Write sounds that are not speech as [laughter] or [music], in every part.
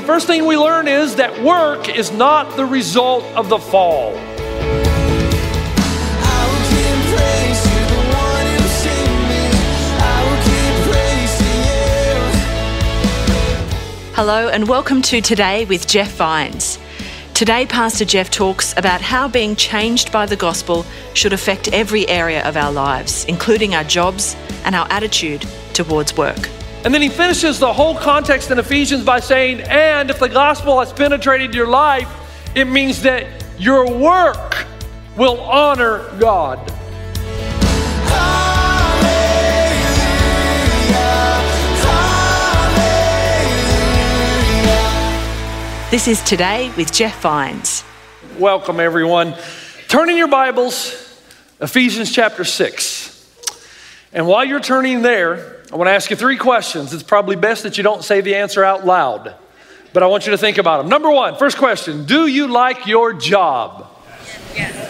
The first thing we learn is that work is not the result of the fall. Hello, and welcome to Today with Jeff Vines. Today, Pastor Jeff talks about how being changed by the gospel should affect every area of our lives, including our jobs and our attitude towards work. And then he finishes the whole context in Ephesians by saying, and if the gospel has penetrated your life, it means that your work will honor God. This is Today with Jeff Vines. Welcome, everyone. Turn in your Bibles, Ephesians chapter 6. And while you're turning there, I want to ask you three questions. It's probably best that you don't say the answer out loud, but I want you to think about them. Number one, first question Do you like your job? Yes.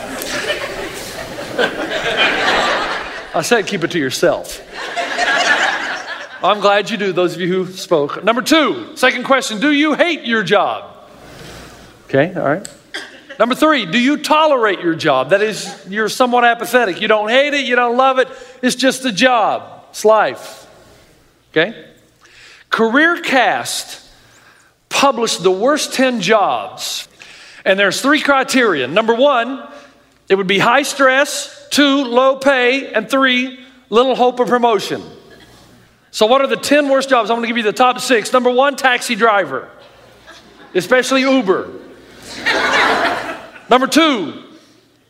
I said keep it to yourself. I'm glad you do, those of you who spoke. Number two, second question Do you hate your job? Okay, all right. Number three, do you tolerate your job? That is, you're somewhat apathetic. You don't hate it, you don't love it, it's just a job, it's life. Okay? CareerCast published the worst 10 jobs, and there's three criteria. Number one, it would be high stress, two, low pay, and three, little hope of promotion. So, what are the 10 worst jobs? I'm to give you the top six. Number one, taxi driver, especially Uber. Number two,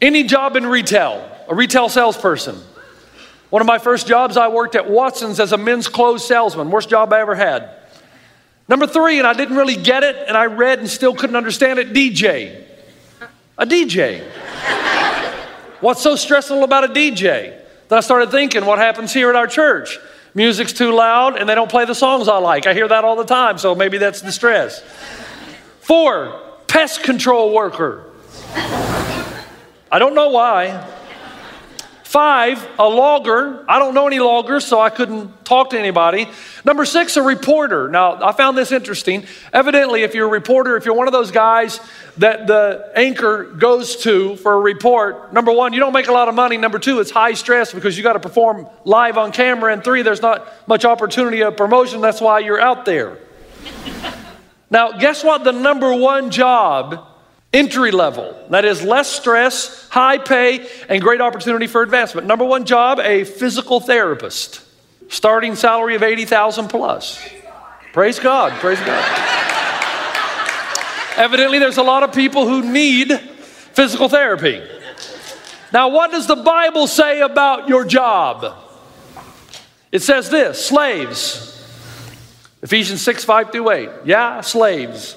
any job in retail, a retail salesperson. One of my first jobs, I worked at Watson's as a men's clothes salesman. Worst job I ever had. Number three, and I didn't really get it, and I read and still couldn't understand it DJ. A DJ. What's so stressful about a DJ? That I started thinking, what happens here at our church? Music's too loud, and they don't play the songs I like. I hear that all the time, so maybe that's the stress. Four, pest control worker. I don't know why. Five, a logger. I don't know any loggers, so I couldn't talk to anybody. Number six, a reporter. Now, I found this interesting. Evidently, if you're a reporter, if you're one of those guys that the anchor goes to for a report, number one, you don't make a lot of money. Number two, it's high stress because you got to perform live on camera. And three, there's not much opportunity of promotion. That's why you're out there. [laughs] now, guess what? The number one job Entry level, that is less stress, high pay, and great opportunity for advancement. Number one job, a physical therapist. Starting salary of 80,000 plus. Praise God, praise God. Evidently, there's a lot of people who need physical therapy. Now, what does the Bible say about your job? It says this slaves. Ephesians 6 5 through 8. Yeah, slaves.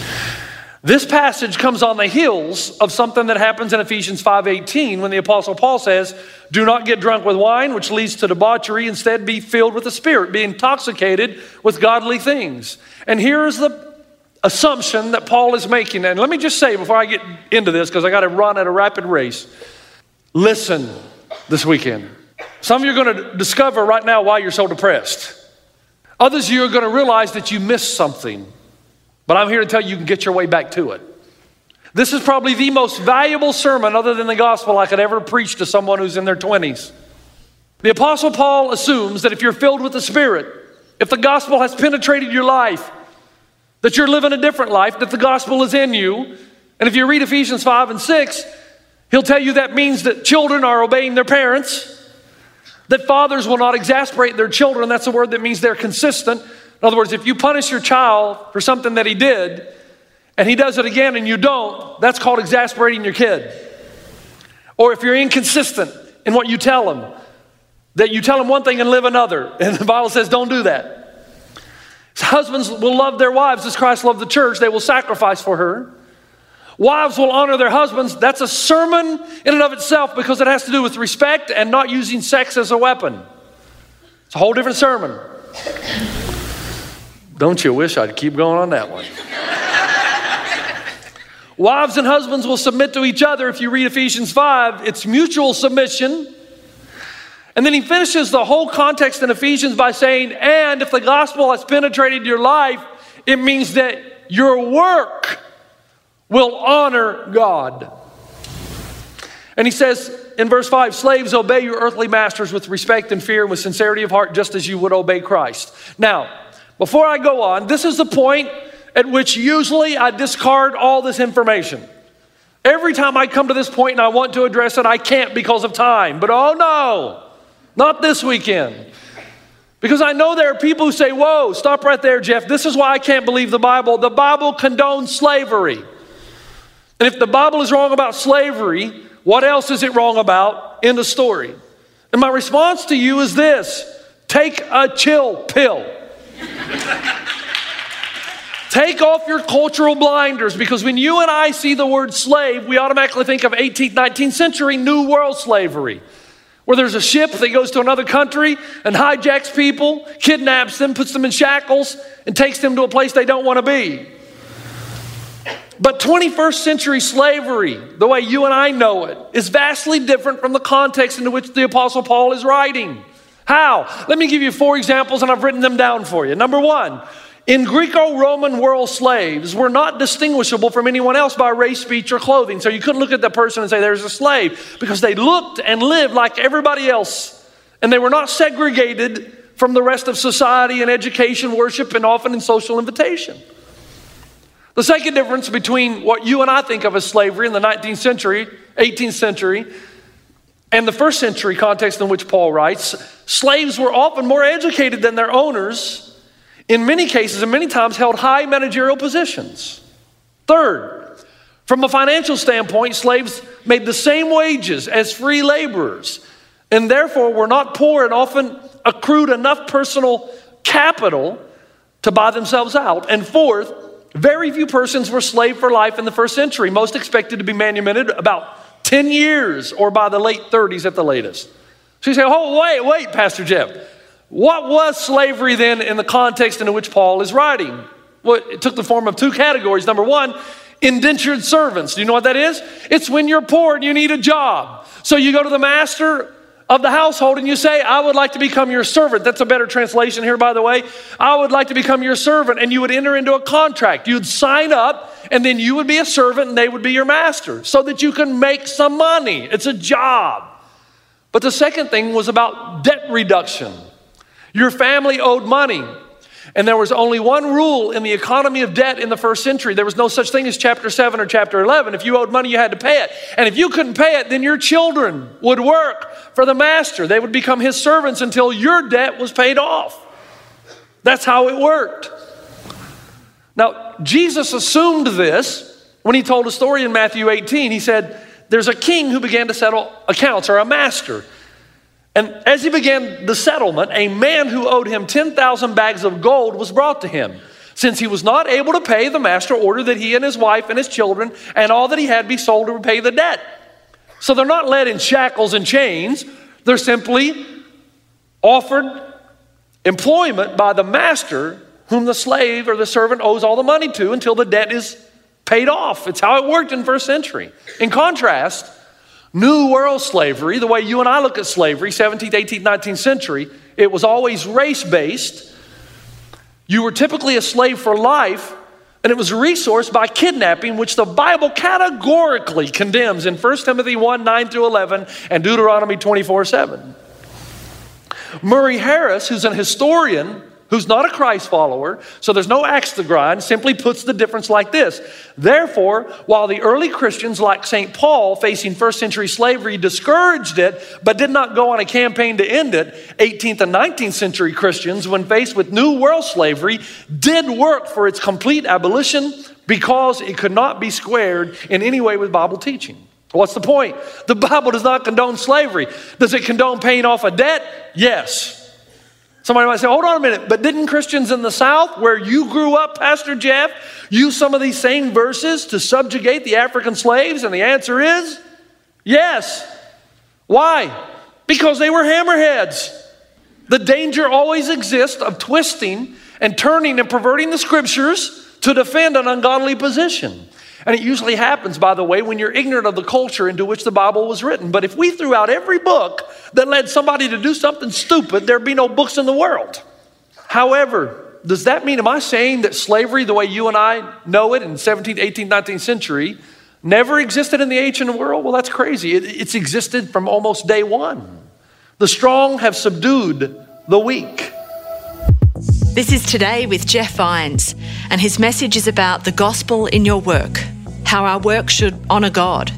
This passage comes on the heels of something that happens in Ephesians 5:18 when the apostle Paul says, "Do not get drunk with wine, which leads to debauchery, instead be filled with the Spirit, be intoxicated with godly things." And here's the assumption that Paul is making. And let me just say before I get into this because I got to run at a rapid race. Listen this weekend. Some of you are going to discover right now why you're so depressed. Others you are going to realize that you missed something. But I'm here to tell you you can get your way back to it. This is probably the most valuable sermon, other than the gospel, I could ever preach to someone who's in their 20s. The Apostle Paul assumes that if you're filled with the Spirit, if the gospel has penetrated your life, that you're living a different life, that the gospel is in you. And if you read Ephesians 5 and 6, He'll tell you that means that children are obeying their parents, that fathers will not exasperate their children. That's a word that means they're consistent. In other words, if you punish your child for something that he did and he does it again and you don't, that's called exasperating your kid. Or if you're inconsistent in what you tell him, that you tell him one thing and live another. [laughs] And the Bible says, don't do that. Husbands will love their wives as Christ loved the church, they will sacrifice for her. Wives will honor their husbands. That's a sermon in and of itself because it has to do with respect and not using sex as a weapon. It's a whole different sermon. Don't you wish I'd keep going on that one? Wives and husbands will submit to each other. If you read Ephesians 5, it's mutual submission. And then he finishes the whole context in Ephesians by saying, and if the gospel has penetrated your life, it means that your work will honor God. And he says in verse 5 Slaves, obey your earthly masters with respect and fear and with sincerity of heart, just as you would obey Christ. Now, before I go on, this is the point at which usually I discard all this information. Every time I come to this point and I want to address it, I can't because of time. But oh no, not this weekend. Because I know there are people who say, Whoa, stop right there, Jeff. This is why I can't believe the Bible. The Bible condones slavery. And if the Bible is wrong about slavery, what else is it wrong about in the story? And my response to you is this take a chill pill. Take off your cultural blinders because when you and I see the word slave, we automatically think of 18th, 19th century New World slavery, where there's a ship that goes to another country and hijacks people, kidnaps them, puts them in shackles, and takes them to a place they don't want to be. But 21st century slavery, the way you and I know it, is vastly different from the context into which the Apostle Paul is writing. How? Let me give you four examples, and I've written them down for you. Number one, in Greco Roman world, slaves were not distinguishable from anyone else by race, speech, or clothing. So you couldn't look at the person and say, there's a slave, because they looked and lived like everybody else. And they were not segregated from the rest of society and education, worship, and often in social invitation. The second difference between what you and I think of as slavery in the 19th century, 18th century, and the first century context in which Paul writes, slaves were often more educated than their owners, in many cases and many times held high managerial positions. Third, from a financial standpoint, slaves made the same wages as free laborers and therefore were not poor and often accrued enough personal capital to buy themselves out. And fourth, very few persons were slave for life in the first century, most expected to be manumitted about 10 years or by the late 30s at the latest. So you say, oh, wait, wait, Pastor Jeff. What was slavery then in the context in which Paul is writing? Well, it took the form of two categories. Number one, indentured servants. Do you know what that is? It's when you're poor and you need a job. So you go to the master of the household and you say, I would like to become your servant. That's a better translation here, by the way. I would like to become your servant. And you would enter into a contract. You'd sign up, and then you would be a servant and they would be your master so that you can make some money. It's a job. But the second thing was about debt reduction. Your family owed money. And there was only one rule in the economy of debt in the first century. There was no such thing as chapter 7 or chapter 11. If you owed money, you had to pay it. And if you couldn't pay it, then your children would work for the master. They would become his servants until your debt was paid off. That's how it worked. Now, Jesus assumed this when he told a story in Matthew 18. He said, There's a king who began to settle accounts, or a master. And as he began the settlement, a man who owed him 10,000 bags of gold was brought to him. Since he was not able to pay, the master ordered that he and his wife and his children and all that he had be sold to repay the debt. So they're not led in shackles and chains, they're simply offered employment by the master whom the slave or the servant owes all the money to until the debt is paid off. It's how it worked in first century. In contrast, New world slavery, the way you and I look at slavery, 17th, 18th, 19th century, it was always race based. You were typically a slave for life, and it was resourced by kidnapping, which the Bible categorically condemns in 1 Timothy 1 9 through 11 and Deuteronomy 24 7. Murray Harris, who's an historian who's not a Christ follower, so there's no axe to grind, simply puts the difference like this. Therefore, while the early Christians, like St. Paul, facing first century slavery, discouraged it, but did not go on a campaign to end it, 18th and 19th century Christians, when faced with New World slavery, did work for its complete abolition because it could not be squared in any way with Bible teaching. What's the point? The Bible does not condone slavery. Does it condone paying off a debt? Yes. Somebody might say, hold on a minute, but didn't Christians in the South, where you grew up, Pastor Jeff, use some of these same verses to subjugate the African slaves? And the answer is yes. Why? Because they were hammerheads. The danger always exists of twisting and turning and perverting the scriptures to defend an ungodly position. And it usually happens, by the way, when you're ignorant of the culture into which the Bible was written. But if we threw out every book that led somebody to do something stupid, there'd be no books in the world. However, does that mean, am I saying that slavery, the way you and I know it in 17th, 18th, 19th century, never existed in the ancient world? Well, that's crazy. It, it's existed from almost day one. The strong have subdued the weak. This is Today with Jeff Vines, and his message is about the gospel in your work, how our work should honour God.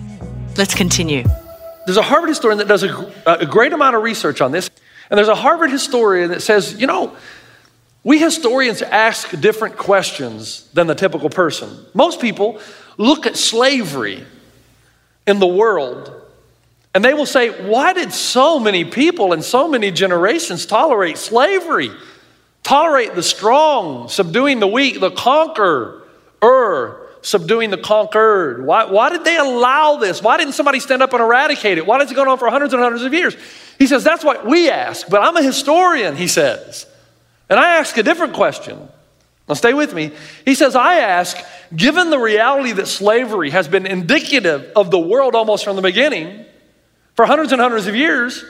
Let's continue. There's a Harvard historian that does a, uh, a great amount of research on this, and there's a Harvard historian that says, you know, we historians ask different questions than the typical person. Most people look at slavery in the world and they will say, Why did so many people and so many generations tolerate slavery? Tolerate the strong, subduing the weak, the conqueror, subduing the conquered. Why, why did they allow this? Why didn't somebody stand up and eradicate it? Why has it gone on for hundreds and hundreds of years? He says, That's what we ask, but I'm a historian, he says. And I ask a different question. Now, stay with me. He says, I ask, given the reality that slavery has been indicative of the world almost from the beginning for hundreds and hundreds of years,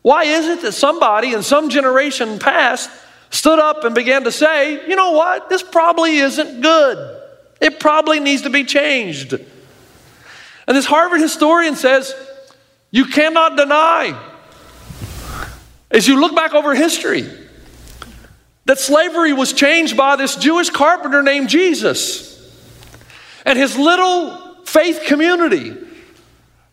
why is it that somebody in some generation past stood up and began to say, you know what, this probably isn't good. It probably needs to be changed. And this Harvard historian says, you cannot deny, as you look back over history, that slavery was changed by this Jewish carpenter named Jesus and his little faith community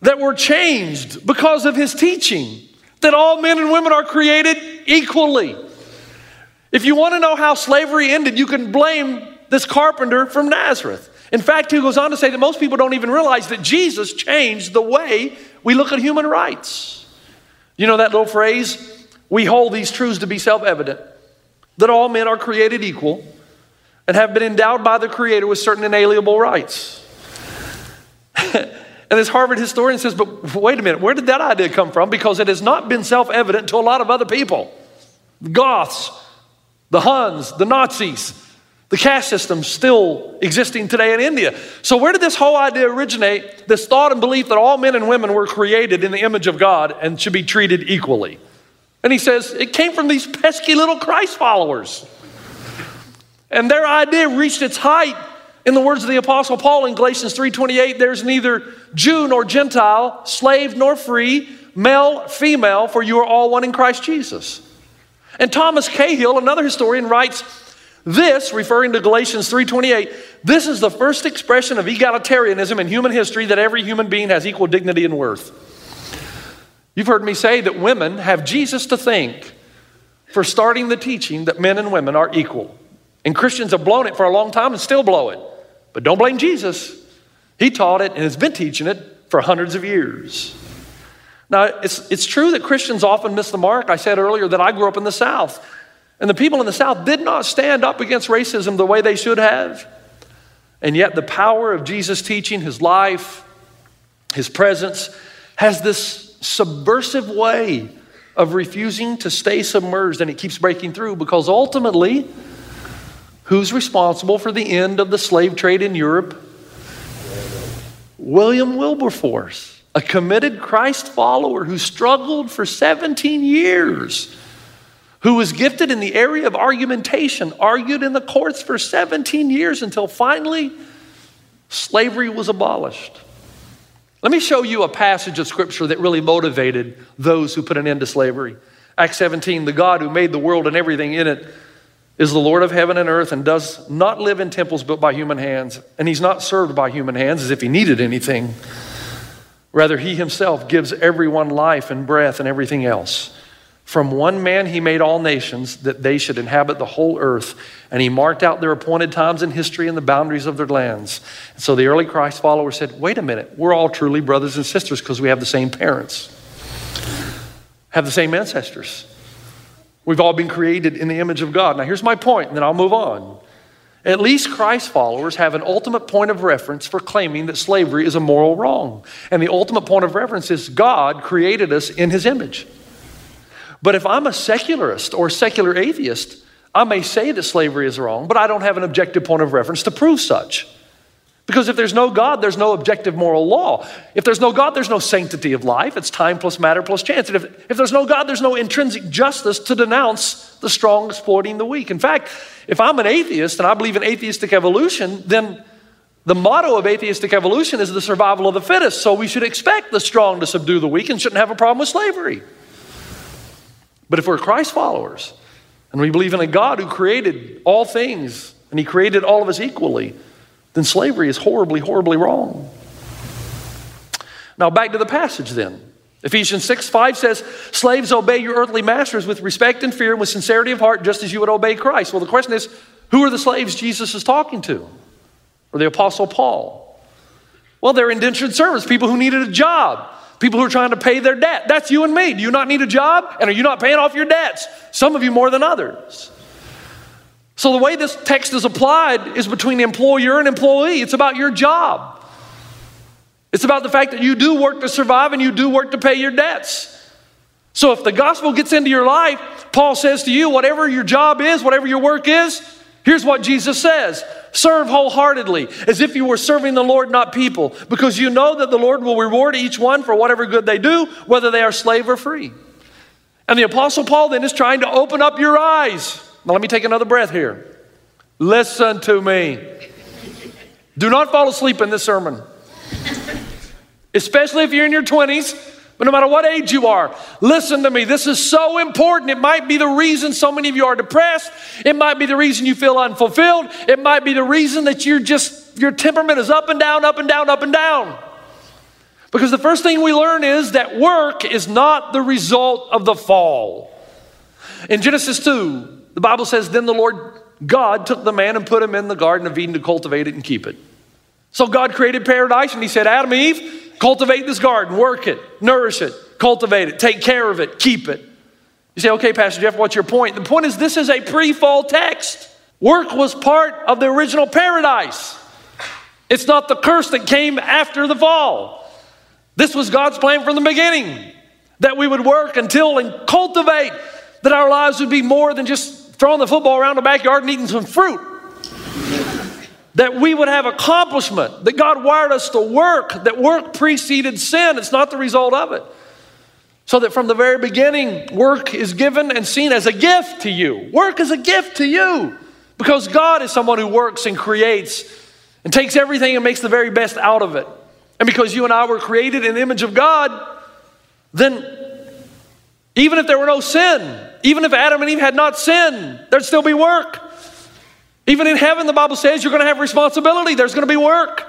that were changed because of his teaching that all men and women are created equally. If you want to know how slavery ended, you can blame this carpenter from Nazareth. In fact, he goes on to say that most people don't even realize that Jesus changed the way we look at human rights. You know that little phrase? We hold these truths to be self evident that all men are created equal and have been endowed by the Creator with certain inalienable rights. [laughs] and this Harvard historian says, but wait a minute, where did that idea come from? Because it has not been self evident to a lot of other people. Goths, the Huns, the Nazis, the caste system still existing today in India. So, where did this whole idea originate? This thought and belief that all men and women were created in the image of God and should be treated equally. And he says it came from these pesky little Christ followers. And their idea reached its height in the words of the apostle Paul in Galatians 3:28, there's neither Jew nor Gentile, slave nor free, male, female, for you are all one in Christ Jesus. And Thomas Cahill, another historian, writes this, referring to Galatians 3:28, this is the first expression of egalitarianism in human history that every human being has equal dignity and worth. You've heard me say that women have Jesus to thank for starting the teaching that men and women are equal. And Christians have blown it for a long time and still blow it. But don't blame Jesus. He taught it and has been teaching it for hundreds of years. Now, it's, it's true that Christians often miss the mark. I said earlier that I grew up in the South, and the people in the South did not stand up against racism the way they should have. And yet, the power of Jesus' teaching, his life, his presence, has this subversive way of refusing to stay submerged, and it keeps breaking through because ultimately, who's responsible for the end of the slave trade in Europe? William Wilberforce a committed Christ follower who struggled for 17 years, who was gifted in the area of argumentation, argued in the courts for 17 years until finally slavery was abolished. Let me show you a passage of scripture that really motivated those who put an end to slavery. Acts 17, the God who made the world and everything in it is the Lord of heaven and earth and does not live in temples built by human hands, and he's not served by human hands as if he needed anything. Rather, he himself gives everyone life and breath and everything else. From one man he made all nations that they should inhabit the whole earth, and he marked out their appointed times in history and the boundaries of their lands. And so the early Christ followers said, Wait a minute, we're all truly brothers and sisters because we have the same parents, have the same ancestors. We've all been created in the image of God. Now, here's my point, and then I'll move on. At least Christ followers have an ultimate point of reference for claiming that slavery is a moral wrong. And the ultimate point of reference is God created us in his image. But if I'm a secularist or secular atheist, I may say that slavery is wrong, but I don't have an objective point of reference to prove such. Because if there's no God, there's no objective moral law. If there's no God, there's no sanctity of life. It's time plus matter plus chance. And if, if there's no God, there's no intrinsic justice to denounce the strong exploiting the weak. In fact, if I'm an atheist and I believe in atheistic evolution, then the motto of atheistic evolution is the survival of the fittest. So we should expect the strong to subdue the weak and shouldn't have a problem with slavery. But if we're Christ followers and we believe in a God who created all things and he created all of us equally, then slavery is horribly, horribly wrong. Now, back to the passage then. Ephesians 6 5 says, Slaves, obey your earthly masters with respect and fear and with sincerity of heart, just as you would obey Christ. Well, the question is, who are the slaves Jesus is talking to? Or the Apostle Paul? Well, they're indentured servants, people who needed a job, people who are trying to pay their debt. That's you and me. Do you not need a job? And are you not paying off your debts? Some of you more than others. So, the way this text is applied is between employer and employee. It's about your job. It's about the fact that you do work to survive and you do work to pay your debts. So, if the gospel gets into your life, Paul says to you, whatever your job is, whatever your work is, here's what Jesus says serve wholeheartedly, as if you were serving the Lord, not people, because you know that the Lord will reward each one for whatever good they do, whether they are slave or free. And the Apostle Paul then is trying to open up your eyes now, let me take another breath here. Listen to me. Do not fall asleep in this sermon, especially if you're in your 20s. But no matter what age you are, listen to me. This is so important. It might be the reason so many of you are depressed. It might be the reason you feel unfulfilled. It might be the reason that you're just, your temperament is up and down, up and down, up and down. Because the first thing we learn is that work is not the result of the fall. In Genesis 2, the Bible says, Then the Lord God took the man and put him in the Garden of Eden to cultivate it and keep it. So God created paradise and he said, Adam Eve, cultivate this garden, work it, nourish it, cultivate it, take care of it, keep it. You say, okay, Pastor Jeff, what's your point? The point is, this is a pre fall text. Work was part of the original paradise. It's not the curse that came after the fall. This was God's plan from the beginning that we would work until and cultivate, that our lives would be more than just throwing the football around the backyard and eating some fruit. that we would have accomplishment, that God wired us to work, that work preceded sin. It's not the result of it. So that from the very beginning, work is given and seen as a gift to you. Work is a gift to you because God is someone who works and creates and takes everything and makes the very best out of it. And because you and I were created in the image of God, then even if there were no sin, even if Adam and Eve had not sinned, there'd still be work. Even in heaven, the Bible says you're going to have responsibility, there's going to be work.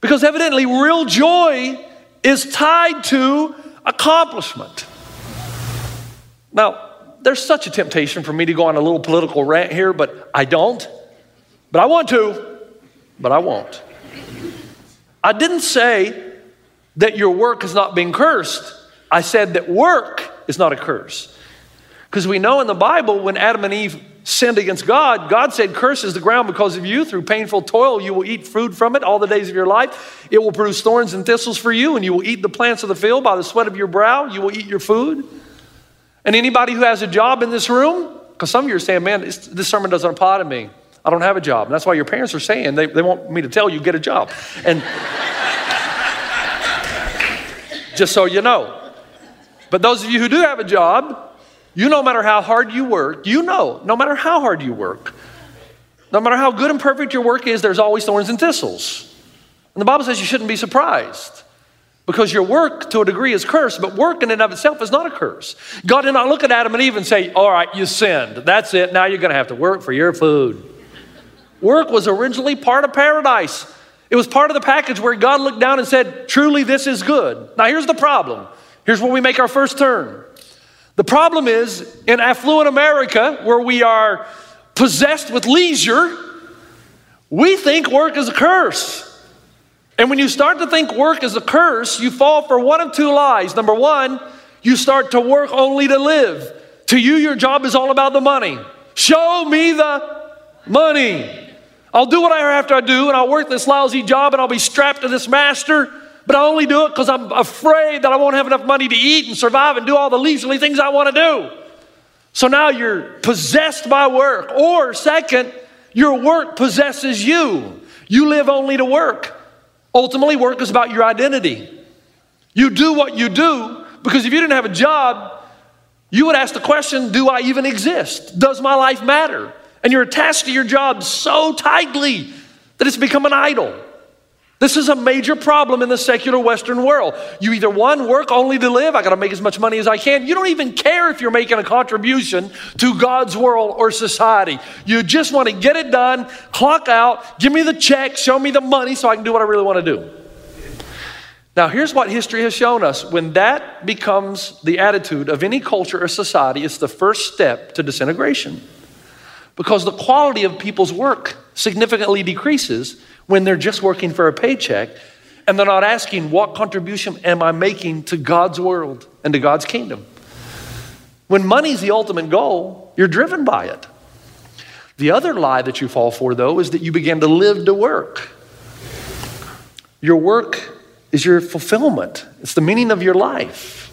Because evidently, real joy is tied to accomplishment. Now, there's such a temptation for me to go on a little political rant here, but I don't. But I want to, but I won't. I didn't say that your work is not being cursed. I said that work is not a curse. Because we know in the Bible, when Adam and Eve sinned against God, God said, Curse is the ground because of you. Through painful toil, you will eat food from it all the days of your life. It will produce thorns and thistles for you, and you will eat the plants of the field by the sweat of your brow. You will eat your food. And anybody who has a job in this room, because some of you are saying, Man, this, this sermon doesn't apply to me. I don't have a job. And that's why your parents are saying they, they want me to tell you, get a job. And [laughs] just so you know. But those of you who do have a job, you, no matter how hard you work, you know, no matter how hard you work, no matter how good and perfect your work is, there's always thorns and thistles. And the Bible says you shouldn't be surprised Because your work to a degree is cursed, but work in and of itself is not a curse. God did not look at Adam and Eve and say, All right, you sinned. That's it. Now you're going to have to work for your food. Work was originally part of paradise. It was part of the package where God looked down and said, Truly, this is good. Now, here's the problem. Here's where we make our first turn. The problem is in affluent America, where we are possessed with leisure, we think work is a curse. And when you start to think work is a curse, you fall for one of two lies. Number one, you start to work only to live. To you, your job is all about the money. Show me the money. I'll do what I have to do, and I'll work this lousy job, and I'll be strapped to this master, but I only do it because I'm afraid that I won't have enough money to eat and survive and do all the leisurely things I want to do. So now you're possessed by work. Or, second, your work possesses you. You live only to work. Ultimately, work is about your identity. You do what you do because if you didn't have a job, you would ask the question Do I even exist? Does my life matter? And you're attached to your job so tightly that it's become an idol. This is a major problem in the secular Western world. You either one, work only to live, I gotta make as much money as I can. You don't even care if you're making a contribution to God's world or society. You just wanna get it done, clock out, give me the check, show me the money so I can do what I really wanna do. Now, here's what history has shown us when that becomes the attitude of any culture or society, it's the first step to disintegration because the quality of people's work significantly decreases when they're just working for a paycheck and they're not asking, What contribution am I making to God's world and to God's kingdom? When money's the ultimate goal, you're driven by it. The other lie that you fall for, though, is that you begin to live to work. Your work is your fulfillment, it's the meaning of your life.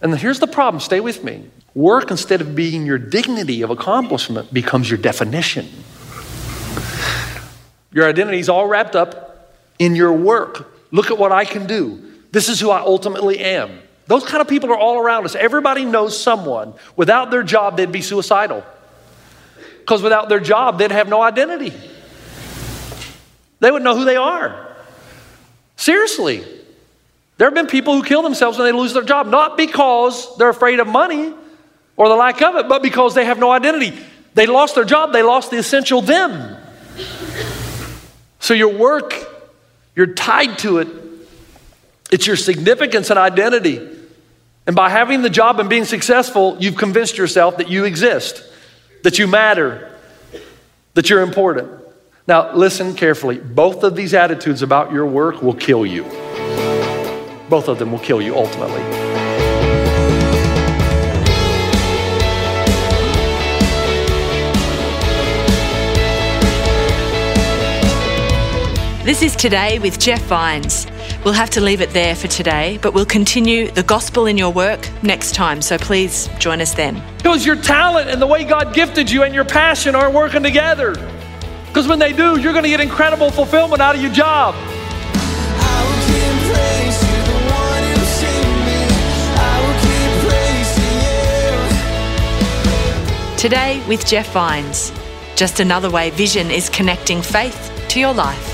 And here's the problem stay with me. Work, instead of being your dignity of accomplishment, becomes your definition. Your identity is all wrapped up in your work. Look at what I can do. This is who I ultimately am. Those kind of people are all around us. Everybody knows someone. Without their job, they'd be suicidal. Because without their job, they'd have no identity. They wouldn't know who they are. Seriously. There have been people who kill themselves when they lose their job, not because they're afraid of money, or the lack of it, but because they have no identity. They lost their job, they lost the essential them. So your work, you're tied to it. It's your significance and identity. And by having the job and being successful, you've convinced yourself that you exist, that you matter, that you're important. Now, listen carefully. Both of these attitudes about your work will kill you. Both of them will kill you ultimately. This is Today with Jeff Vines. We'll have to leave it there for today, but we'll continue the gospel in your work next time, so please join us then. Because your talent and the way God gifted you and your passion aren't working together. Because when they do, you're going to get incredible fulfillment out of your job. Today with Jeff Vines. Just another way Vision is connecting faith to your life.